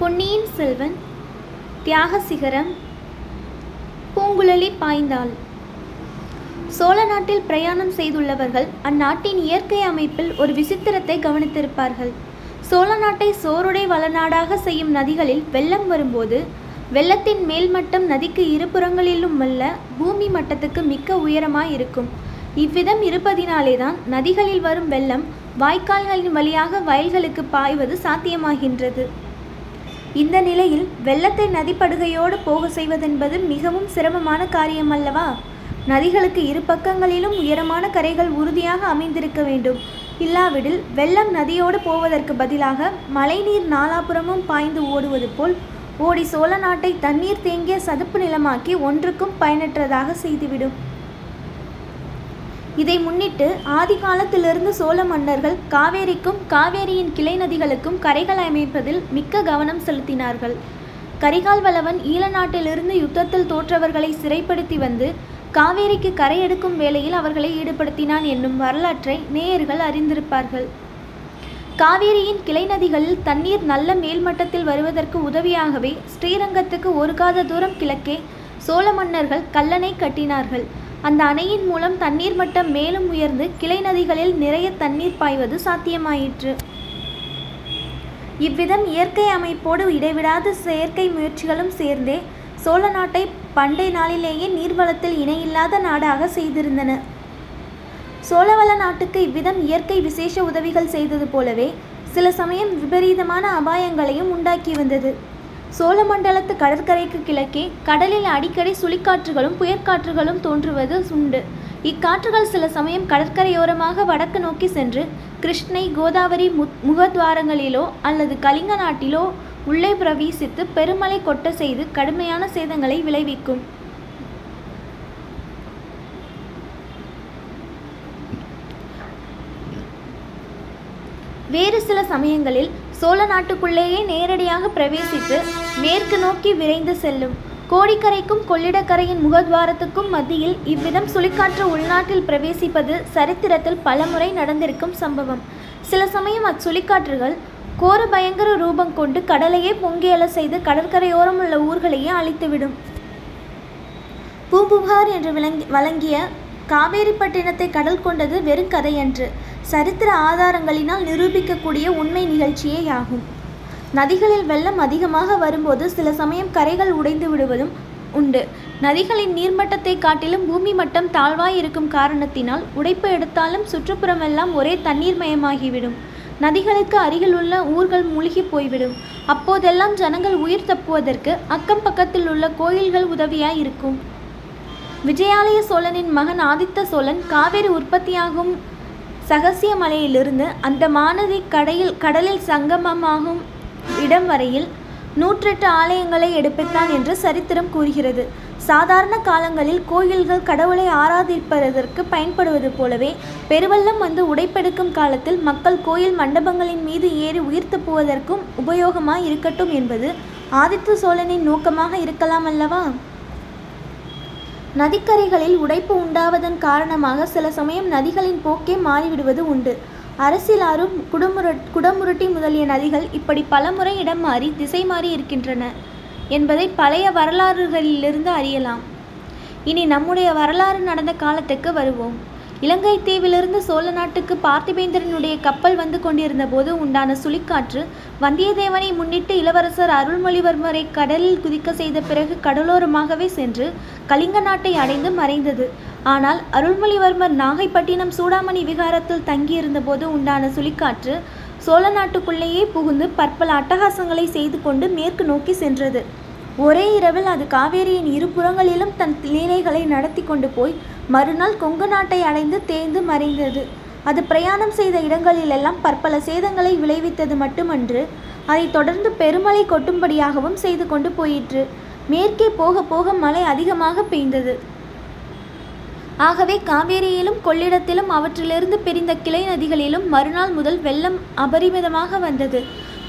பொன்னியின் செல்வன் தியாக சிகரம் பூங்குழலி பாய்ந்தாள். சோழ நாட்டில் பிரயாணம் செய்துள்ளவர்கள் அந்நாட்டின் இயற்கை அமைப்பில் ஒரு விசித்திரத்தை கவனித்திருப்பார்கள். சோழ நாட்டை சோறுடை வளநாடாக செய்யும் நதிகளில் வெள்ளம் வரும்போது வெள்ளத்தின் மேல்மட்டம் நதிக்கு இருபுறங்களிலும் அல்ல பூமி மட்டத்துக்கு மிக்க உயரமாய் இருக்கும். இவ்விதம் இருப்பதினாலேதான் நதிகளில் வரும் வெள்ளம் வாய்க்கால்களின் வழியாக வயல்களுக்கு பாய்வது சாத்தியமாகின்றது. இந்த நிலையில் வெள்ளத்தை நதிப்படுகையோடு போக செய்வதென்பது மிகவும் சிரமமான காரியம் அல்லவா நதிகளுக்கு இரு பக்கங்களிலும் உயரமான கரைகள் உறுதியாக அமைந்திருக்க வேண்டும். இல்லாவிடில் வெள்ளம் நதியோடு போவதற்கு பதிலாக மழைநீர் நாலாபுறமும் பாய்ந்து ஓடுவது போல் ஓடி சோழ நாட்டை தண்ணீர் தேங்கிய சதுப்பு நிலமாக்கி ஒன்றுக்கும் பயனற்றதாக செய்துவிடும். இதை முன்னிட்டு ஆதி காலத்திலிருந்து சோழ மன்னர்கள் காவேரிக்கும் காவேரியின் கிளை நதிகளுக்கும் கரைகள் அமைப்பதில் மிக்க கவனம் செலுத்தினார்கள். கரிகால் வளவன் ஈழ நாட்டிலிருந்து யுத்தத்தில் தோற்றவர்களை சிறைப்படுத்தி வந்து காவேரிக்கு கரை எடுக்கும் வேளையில் அவர்களை ஈடுபடுத்தினான் என்னும் வரலாற்றை நேயர்கள் அறிந்திருப்பார்கள். காவேரியின் கிளை நதிகளில் தண்ணீர் நல்ல மேல்மட்டத்தில் வருவதற்கு உதவியாகவே ஸ்ரீரங்கத்துக்கு ஒரு காத தூரம் கிழக்கே சோழ மன்னர்கள் கல்லணை கட்டினார்கள். அந்த அணையின் மூலம் தண்ணீர் மட்டம் மேலும் உயர்ந்து கிளை நதிகளில் நிறைய தண்ணீர் பாய்வது சாத்தியமாயிற்று. இவ்விதம் இயற்கை அமைப்போடு இடைவிடாத செயற்கை முயற்சிகளும் சேர்ந்தே சோழ நாட்டை பண்டை நாளிலேயே நீர்வளத்தில் இணையில்லாத நாடாக செய்திருந்தன. சோழவள நாட்டுக்கு இவ்விதம் இயற்கை விசேஷ உதவிகள் செய்தது போலவே சில சமயம் விபரீதமான அபாயங்களையும் உண்டாக்கி வந்தது. சோழ மண்டலத்து கடற்கரைக்கு கிழக்கே கடலில் அடிக்கடி சுழிக்காற்றுகளும் புயற்காற்றுகளும் தோன்றுவது உண்டு. இக்காற்றுகள் சில சமயம் கடற்கரையோரமாக வடக்கு நோக்கி சென்று கிருஷ்ணை கோதாவரி மு முகத்வாரங்களிலோ அல்லது கலிங்க நாட்டிலோ உள்ளே பிரவேசித்து பெருமழை கொட்ட செய்து கடுமையான சேதங்களை விளைவிக்கும். வேறு சில சமயங்களில் சோழ நாட்டுக்குள்ளேயே நேரடியாக பிரவேசித்து மேற்கு நோக்கி விரைந்து செல்லும். கோடிக்கரைக்கும் கொள்ளிடக்கரையின் முகத்வாரத்துக்கும் மத்தியில் இவ்விதம் சுழிக்காற்று உள்நாட்டில் பிரவேசிப்பது சரித்திரத்தில் பலமுறை நடந்திருக்கும் சம்பவம். சில சமயம் அச்சுழிக்காற்றுகள் கோர பயங்கர ரூபம் கொண்டு கடலையே பொங்கியல செய்து கடற்கரையோரம் உள்ள ஊர்களையே அழித்துவிடும். பூம்புகார் என்று விளங்கி வழங்கிய காவேரிப்பட்டினத்தை கடல் கொண்டது வெறும் கதையன்று. சரித்திர ஆதாரங்களினால் நிரூபிக்கக்கூடிய உண்மை நிகழ்ச்சியே ஆகும் நதிகளில் வெள்ளம் அதிகமாக வரும்போது சில சமயம் கரைகள் உடைந்து விடுவதும் உண்டு. நதிகளின் நீர்மட்டத்தை காட்டிலும் பூமி மட்டம் தாழ்வாய் இருக்கும் காரணத்தினால் உடைப்பு எடுத்தாலும் சுற்றுப்புறமெல்லாம் ஒரே தண்ணீர்மயமாகிவிடும். நதிகளுக்கு அருகில் உள்ள ஊர்கள் மூழ்கி போய்விடும். அப்போதெல்லாம் ஜனங்கள் உயிர் தப்புவதற்கு அக்கம் பக்கத்தில் உள்ள கோயில்கள் உதவியாய் இருக்கும் விஜயாலய சோழனின் மகன் ஆதித்த சோழன் காவேரி உற்பத்தியாகும் சகசியமலையிலிருந்து அந்த மாநதி கடையில் கடலில் சங்கமமாகும் இடம் வரையில் நூற்றெட்டு ஆலயங்களை எடுப்பித்தான் என்று சரித்திரம் கூறுகிறது. சாதாரண காலங்களில் கோயில்கள் கடவுளை ஆராதிப்பதற்கு பயன்படுவது போலவே பெருவெள்ளம் வந்து உடைப்பெடுக்கும் காலத்தில் மக்கள் கோயில் மண்டபங்களின் மீது ஏறி உயிர்த்து போவதற்கும் உபயோகமாய் இருக்கட்டும் என்பது ஆதித்த சோழனின் நோக்கமாக இருக்கலாம் அல்லவா? நதிக்கரைகளில் உடைப்பு உண்டாவதன் காரணமாக சில சமயம் நதிகளின் போக்கே மாறிவிடுவது உண்டு. அரசிலாறும் குடமுரு குடமுருட்டி முதலிய நதிகள் இப்படி பலமுறை இடம் மாறி திசை மாறி இருக்கின்றன என்பதை பழைய வரலாறுகளிலிருந்து அறியலாம். இனி நம்முடைய வரலாறு நடந்த காலத்துக்கு வருவோம். இலங்கை தீவிலிருந்து சோழ நாட்டுக்கு பார்த்திபேந்திரனுடைய கப்பல் வந்து கொண்டிருந்த போது உண்டான சுழிக்காற்று வந்தியத்தேவனை முன்னிட்டு இளவரசர் அருள்மொழிவர்மரை கடலில் குதிக்க செய்த பிறகு கடலோரமாகவே சென்று கலிங்க நாட்டை அடைந்து மறைந்தது. ஆனால் அருள்மொழிவர்மர் நாகைப்பட்டினம் சூடாமணி விகாரத்தில் தங்கியிருந்த போது உண்டான சுழிக்காற்று சோழ நாட்டுக்குள்ளேயே புகுந்து பற்பல அட்டகாசங்களை செய்து கொண்டு மேற்கு நோக்கி சென்றது. ஒரே இரவில் அது காவேரியின் இரு புறங்களிலும் தன் லீலைகளை நடத்தி கொண்டு போய் மறுநாள் கொங்கு நாட்டை அடைந்து தேய்ந்து மறைந்தது. அது பிரயாணம் செய்த இடங்களிலெல்லாம் பற்பல சேதங்களை விளைவித்தது மட்டுமன்று அதை தொடர்ந்து பெருமழை கொட்டும்படியாகவும் செய்து கொண்டு போயிற்று. மேற்கே போக போக மழை அதிகமாக பெய்ந்தது. ஆகவே காவேரியிலும் கொள்ளிடத்திலும் அவற்றிலிருந்து பிரிந்த கிளை நதிகளிலும் மறுநாள் முதல் வெள்ளம் அபரிமிதமாக வந்தது.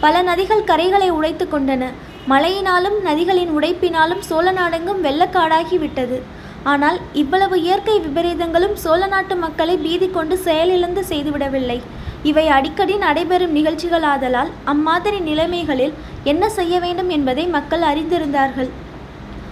பல நதிகள் கரைகளை உடைத்து கொண்டன. மழையினாலும் நதிகளின் உடைப்பினாலும் சோழ நாடெங்கும் வெள்ளக்காடாகிவிட்டது ஆனால் இவ்வளவு இயற்கை விபரீதங்களும் சோழ நாட்டு மக்களை பீதி கொண்டு செயலிழந்து செய்துவிடவில்லை. இவை அடிக்கடி நடைபெறும் நிகழ்ச்சிகளாதலால் அம்மாதிரி நிலைமைகளில் என்ன செய்ய வேண்டும் என்பதை மக்கள் அறிந்திருந்தார்கள்.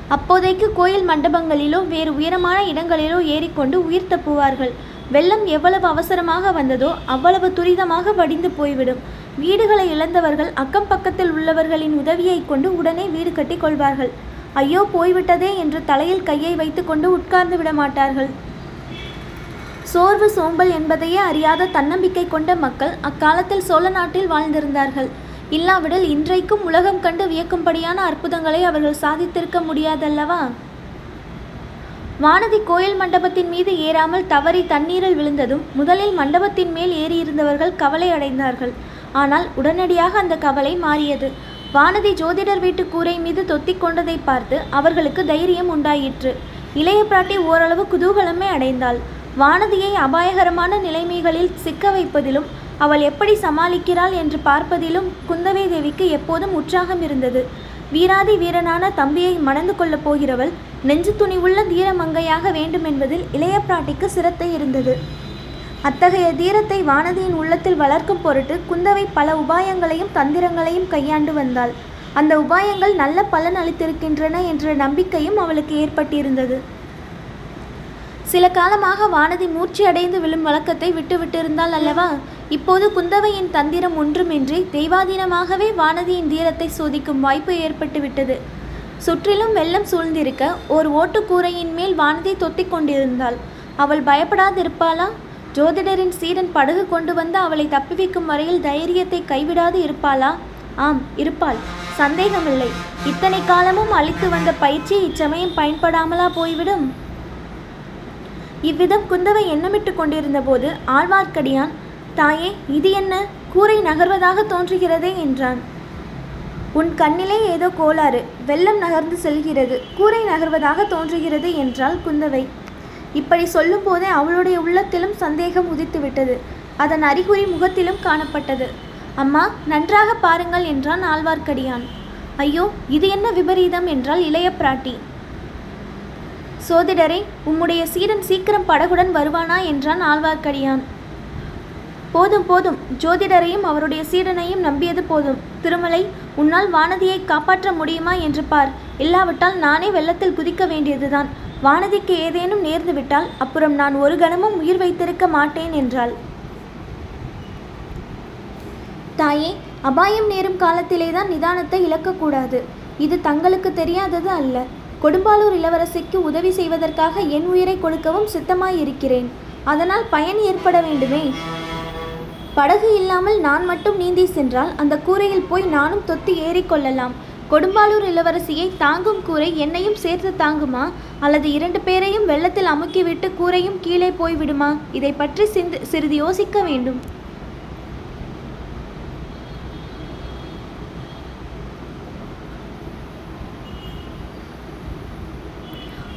அப்போதைக்கு கோயில் மண்டபங்களிலோ வேறு உயரமான இடங்களிலோ ஏறிக்கொண்டு உயிர் தப்புவார்கள். வெள்ளம் எவ்வளவு அவசரமாக வந்ததோ அவ்வளவு துரிதமாக வடிந்து போய்விடும். வீடுகளை இழந்தவர்கள் அக்கம் பக்கத்தில் உள்ளவர்களின் உதவியைக் கொண்டு உடனே வீடு கட்டி கொள்வார்கள். ஐயோ போய்விட்டதே என்று தலையில் கையை வைத்துக்கொண்டு உட்கார்ந்து விட மாட்டார்கள் சோர்வு சோம்பல் என்பதையே அறியாத தன்னம்பிக்கை கொண்ட மக்கள் அக்காலத்தில் சோழ நாட்டில் வாழ்ந்திருந்தார்கள். இல்லாவிடில் இன்றைக்கும் உலகம் கண்டு வியக்கும்படியான அற்புதங்களை அவர்கள் சாதித்திருக்க முடியாதல்லவா? வானதி கோயில் மண்டபத்தின் மீது ஏறாமல் தவறி தண்ணீரில் விழுந்ததும் முதலில் மண்டபத்தின் மேல் ஏறியிருந்தவர்கள் கவலை அடைந்தார்கள். ஆனால் உடனடியாக அந்த கவலை மாறியது. வானதி ஜோதிடர் வீட்டு கூரை மீது தொத்திக் கொண்டதை பார்த்து அவர்களுக்கு தைரியம் உண்டாயிற்று. இளைய பிராட்டி ஓரளவு குதூகலமே அடைந்தாள். வானதியை அபாயகரமான நிலைமைகளில் சிக்க வைப்பதிலும் அவள் எப்படி சமாளிக்கிறாள் என்று பார்ப்பதிலும் குந்தவை தேவிக்கு எப்போதும் உற்சாகம் இருந்தது. வீராதி வீரனான தம்பியை மணந்து கொள்ளப் போகிறவள் நெஞ்சு துணிவுள்ள தீரமங்கையாக வேண்டும் என்பதில் இளைய பிராட்டிக்கு சிரத்தை இருந்தது. அத்தகைய தீரத்தை வானதியின் உள்ளத்தில் வளர்க்கும் பொருட்டு குந்தவை பல உபாயங்களையும் தந்திரங்களையும் கையாண்டு வந்தாள். அந்த உபாயங்கள் நல்ல பலன் அளித்திருக்கின்றன என்ற நம்பிக்கையும் அவளுக்கு ஏற்பட்டிருந்தது. சில காலமாக வானதி மூர்ச்சி அடைந்து விழும் வழக்கத்தை விட்டுவிட்டிருந்தாள் அல்லவா? இப்போது குந்தவையின் தந்திரம் ஒன்றுமின்றி தெய்வாதீனமாகவே வானதியின் தீரத்தை சோதிக்கும் வாய்ப்பு ஏற்பட்டுவிட்டது சுற்றிலும் வெள்ளம் சூழ்ந்திருக்க ஓர் ஓட்டுக்கூரையின் மேல் வானதி தொத்திக் கொண்டிருந்தாள். அவள் பயப்படாதிருப்பாளா? ஜோதிடரின் சீடன் படகு கொண்டு வந்து அவளை தப்பிவிக்கும் வரையில் தைரியத்தை கைவிடாது இருப்பாளா? ஆம் இருப்பாள். சந்தேகமில்லை. இத்தனை காலமும் அளித்து வந்த பயிற்சி இச்சமயம் பயன்படாமலா போய்விடும்? இவ்விதம் குந்தவை எண்ணமிட்டு கொண்டிருந்த போது ஆழ்வார்க்கடியான் தாயே இது என்ன? கூரை நகர்வதாக தோன்றுகிறதே என்றான். உன் கண்ணிலே ஏதோ கோளாறு. வெள்ளம் நகர்ந்து செல்கிறது. கூரை நகர்வதாக தோன்றுகிறது என்றாள் குந்தவை. இப்படி சொல்லும்போதே அவளுடைய உள்ளத்திலும் சந்தேகம் உதித்துவிட்டது. அதன் அறிகுறி முகத்திலும் காணப்பட்டது. அம்மா நன்றாக பாருங்கள் என்றான் ஆழ்வார்க்கடியான். ஐயோ இது என்ன விபரீதம் என்றால் இளைய பிராட்டி. சோதிடரே உம்முடைய சீடன் சீக்கிரம் படகுடன் வருவானா என்றான் ஆழ்வார்க்கடியான். போதும் போதும். ஜோதிடரையும் அவருடைய சீடனையும் நம்பியது போதும். திருமலை உன்னால் வானதியை காப்பாற்ற முடியுமா என்று பார். இல்லாவிட்டால் நானே வெள்ளத்தில் குதிக்க வேண்டியதுதான். வானதிக்கு ஏதேனும் நேர்ந்துவிட்டால் அப்புறம் நான் ஒரு கணமும் உயிர் வைத்திருக்க மாட்டேன் என்றாள். தாயே அபாயம் நேரும் காலத்திலே தான் நிதானத்தை இழக்கக்கூடாது. இது தங்களுக்கு தெரியாதது அல்ல. கொடும்பாலூர் இளவரசிக்கு உதவி செய்வதற்காக என் உயிரை கொடுக்கவும் சித்தமாயிருக்கிறேன். அதனால் பயன் ஏற்பட வேண்டுமே. படகு இல்லாமல் நான் மட்டும் நீந்தி சென்றால் அந்த கூரையில் போய் நானும் தொத்தி ஏறிக்கொள்ளலாம் கொடும்பாலூர் இளவரசியை தாங்கும் கூரை என்னையும் சேர்த்து தாங்குமா? அல்லது இரண்டு பேரையும் வெள்ளத்தில் அமுக்கிவிட்டு கூரையும் கீழே போய்விடுமா? இதை பற்றி சிந்து சிறிது யோசிக்க வேண்டும்.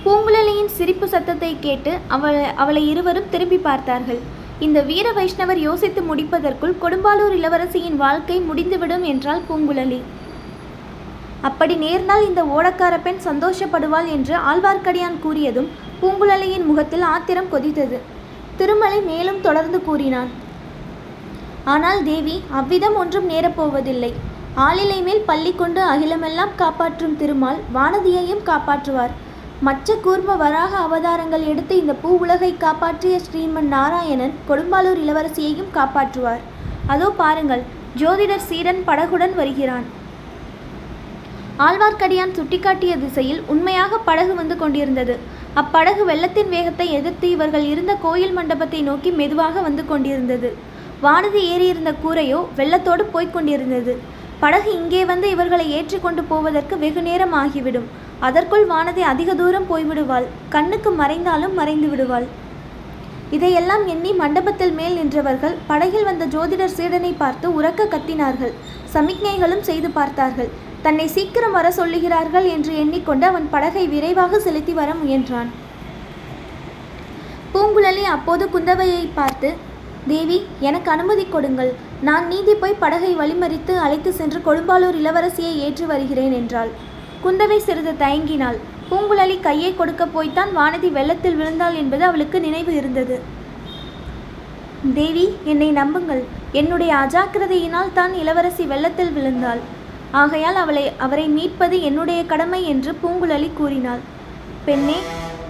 பூங்குழலியின் சிரிப்பு சத்தத்தை கேட்டு அவளை அவளை இருவரும் திரும்பி பார்த்தார்கள். இந்த வீர வைஷ்ணவர் யோசித்து முடிப்பதற்குள் கொடும்பாலூர் இளவரசியின் வாழ்க்கை முடிந்துவிடும் என்றாள் பூங்குழலி. அப்படி நேர்ந்தால் இந்த ஓடக்கார பெண் சந்தோஷப்படுவாள் என்று ஆழ்வார்க்கடியான் கூறியதும் பூங்குழலியின் முகத்தில் ஆத்திரம் கொதித்தது. திருமலை மேலும் தொடர்ந்து கூறினான். ஆனால் தேவி அவ்விதம் ஒன்றும் நேரப்போவதில்லை. ஆளிலை மேல் பள்ளி கொண்டு அகிலமெல்லாம் காப்பாற்றும் திருமால் வானதியையும் காப்பாற்றுவார். மற்ற கூர்ம வராக அவதாரங்கள் எடுத்து இந்த பூ உலகை காப்பாற்றிய ஸ்ரீமன் நாராயணன் கொடும்பாலூர் இளவரசியையும் காப்பாற்றுவார். அதோ பாருங்கள் ஜோதிடர் சீரன் படகுடன் வருகிறான். ஆழ்வார்க்கடியான் சுட்டிக்காட்டிய திசையில் உண்மையாக படகு வந்து கொண்டிருந்தது. அப்படகு வெள்ளத்தின் வேகத்தை எதிர்த்து இவர்கள் இருந்த கோயில் மண்டபத்தை நோக்கி மெதுவாக வந்து கொண்டிருந்தது. வானதி ஏறியிருந்த கூரையோ வெள்ளத்தோடு போய்க் கொண்டிருந்தது. படகு இங்கே வந்து இவர்களை ஏற்றி கொண்டு போவதற்கு வெகு நேரம் ஆகிவிடும். அதற்குள் வானதி அதிக தூரம் போய்விடுவாள். கண்ணுக்கு மறைந்தாலும் மறைந்து விடுவாள். இதையெல்லாம் எண்ணி மண்டபத்தில் மேல் நின்றவர்கள் படகில் வந்த ஜோதிடர் சீடனை பார்த்து உறக்க கத்தினார்கள். சமிக்ஞைகளும் செய்து பார்த்தார்கள். தன்னை சீக்கிரம் வர சொல்லுகிறார்கள் என்று எண்ணிக்கொண்டு அவன் படகை விரைவாக செலுத்தி வர முயன்றான். பூங்குழலி அப்போது குந்தவையை பார்த்து தேவி எனக்கு அனுமதி கொடுங்கள். நான் நீதி போய் படகை வழிமறித்து அழைத்து சென்று கொடும்பாலூர் இளவரசியை ஏற்றி வருகிறேன் என்றாள். குந்தவை சிறிது தயங்கினாள். பூங்குழலி கையை கொடுக்க போய்த்தான் வானதி வெள்ளத்தில் விழுந்தாள் என்பது அவளுக்கு நினைவு இருந்தது. தேவி என்னை நம்புங்கள். என்னுடைய அஜாக்கிரதையினால் தான் இளவரசி வெள்ளத்தில் விழுந்தாள். ஆகையால் அவளை அவரை மீட்பது என்னுடைய கடமை என்று பூங்குழலி கூறினாள். பெண்ணே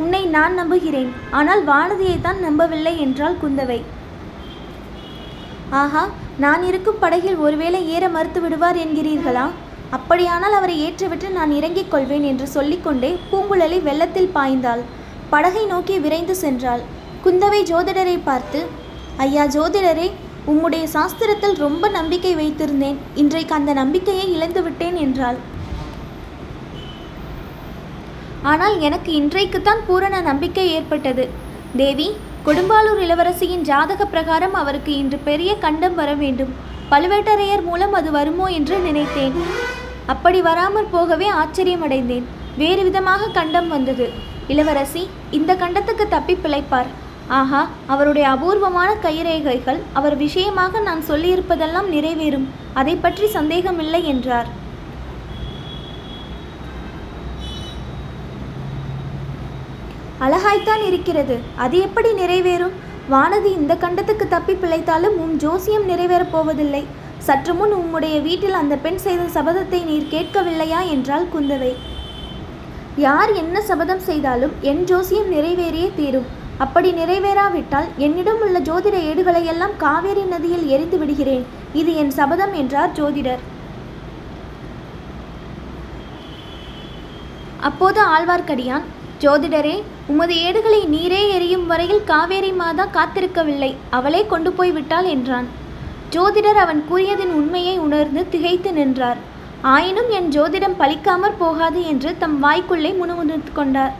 உன்னை நான் நம்புகிறேன். ஆனால் வானதியை தான் நம்பவில்லை என்றாள் குந்தவை. ஆஹா நான் இருக்கும் படகில் ஒருவேளை ஏற மறுத்து விடுவார் என்கிறீர்களா? அப்படியானால் அவரை ஏற்றிவிட்டு நான் இறங்கிக் கொள்வேன் என்று சொல்லிக்கொண்டே பூங்குழலி வெள்ளத்தில் பாய்ந்தாள். படகை நோக்கி விரைந்து சென்றாள். குந்தவை ஜோதிடரை பார்த்து ஐயா ஜோதிடரே உம்முடைய சாஸ்திரத்தில் ரொம்ப நம்பிக்கை வைத்திருந்தேன். இன்றைக்கு அந்த நம்பிக்கையை இழந்துவிட்டேன் என்றாள். ஆனால் எனக்கு இன்றைக்குத்தான் பூரண நம்பிக்கை ஏற்பட்டது. தேவி கொடும்பாலூர் இளவரசியின் ஜாதக பிரகாரம் அவருக்கு இன்று பெரிய கண்டம் வர வேண்டும். பழுவேட்டரையர் மூலம் அது வருமோ என்று நினைத்தேன். அப்படி வராமற் போகவே ஆச்சரியமடைந்தேன். வேறு விதமாக கண்டம் வந்தது. இளவரசி இந்த கண்டத்துக்கு தப்பி பிழைப்பார். ஆஹா அவருடைய அபூர்வமான கைரேகைகள் அவர் விஷயமாக நான் சொல்லியிருப்பதெல்லாம் நிறைவேறும். அதை பற்றி சந்தேகமில்லை என்றார். அழகாய்த்தான் இருக்கிறது. அது எப்படி நிறைவேறும்? வானதி இந்த கண்டத்துக்கு தப்பி பிழைத்தாலும் உன் ஜோசியம் நிறைவேறப் போவதில்லை. சற்று முன் உம்முடைய வீட்டில் அந்த பெண் செய்த சபதத்தை நீர் கேட்கவில்லையா என்றாள் குந்தவை. யார் என்ன சபதம் செய்தாலும் என் ஜோசியம் நிறைவேறியே தீரும். அப்படி நிறைவேறாவிட்டால் என்னிடம் உள்ள ஜோதிட ஏடுகளை எல்லாம் காவேரி நதியில் எரிந்து விடுகிறேன். இது என் சபதம் என்றார் ஜோதிடர். அப்போது ஆழ்வார்க்கடியான் ஜோதிடரே உமது ஏடுகளை நீரே எரியும் வரையில் காவேரி மாதா காத்திருக்கவில்லை. அவளே கொண்டு போய் விட்டாள் என்றான். ஜோதிடர் அவன் கூறியதின் உண்மையை உணர்ந்து திகைத்து நின்றார். ஆயினும் என் ஜோதிடம் பலிக்காமற் போகாது என்று தம் வாய்க்குள்ளே முணுமுணுத்து கொண்டார்.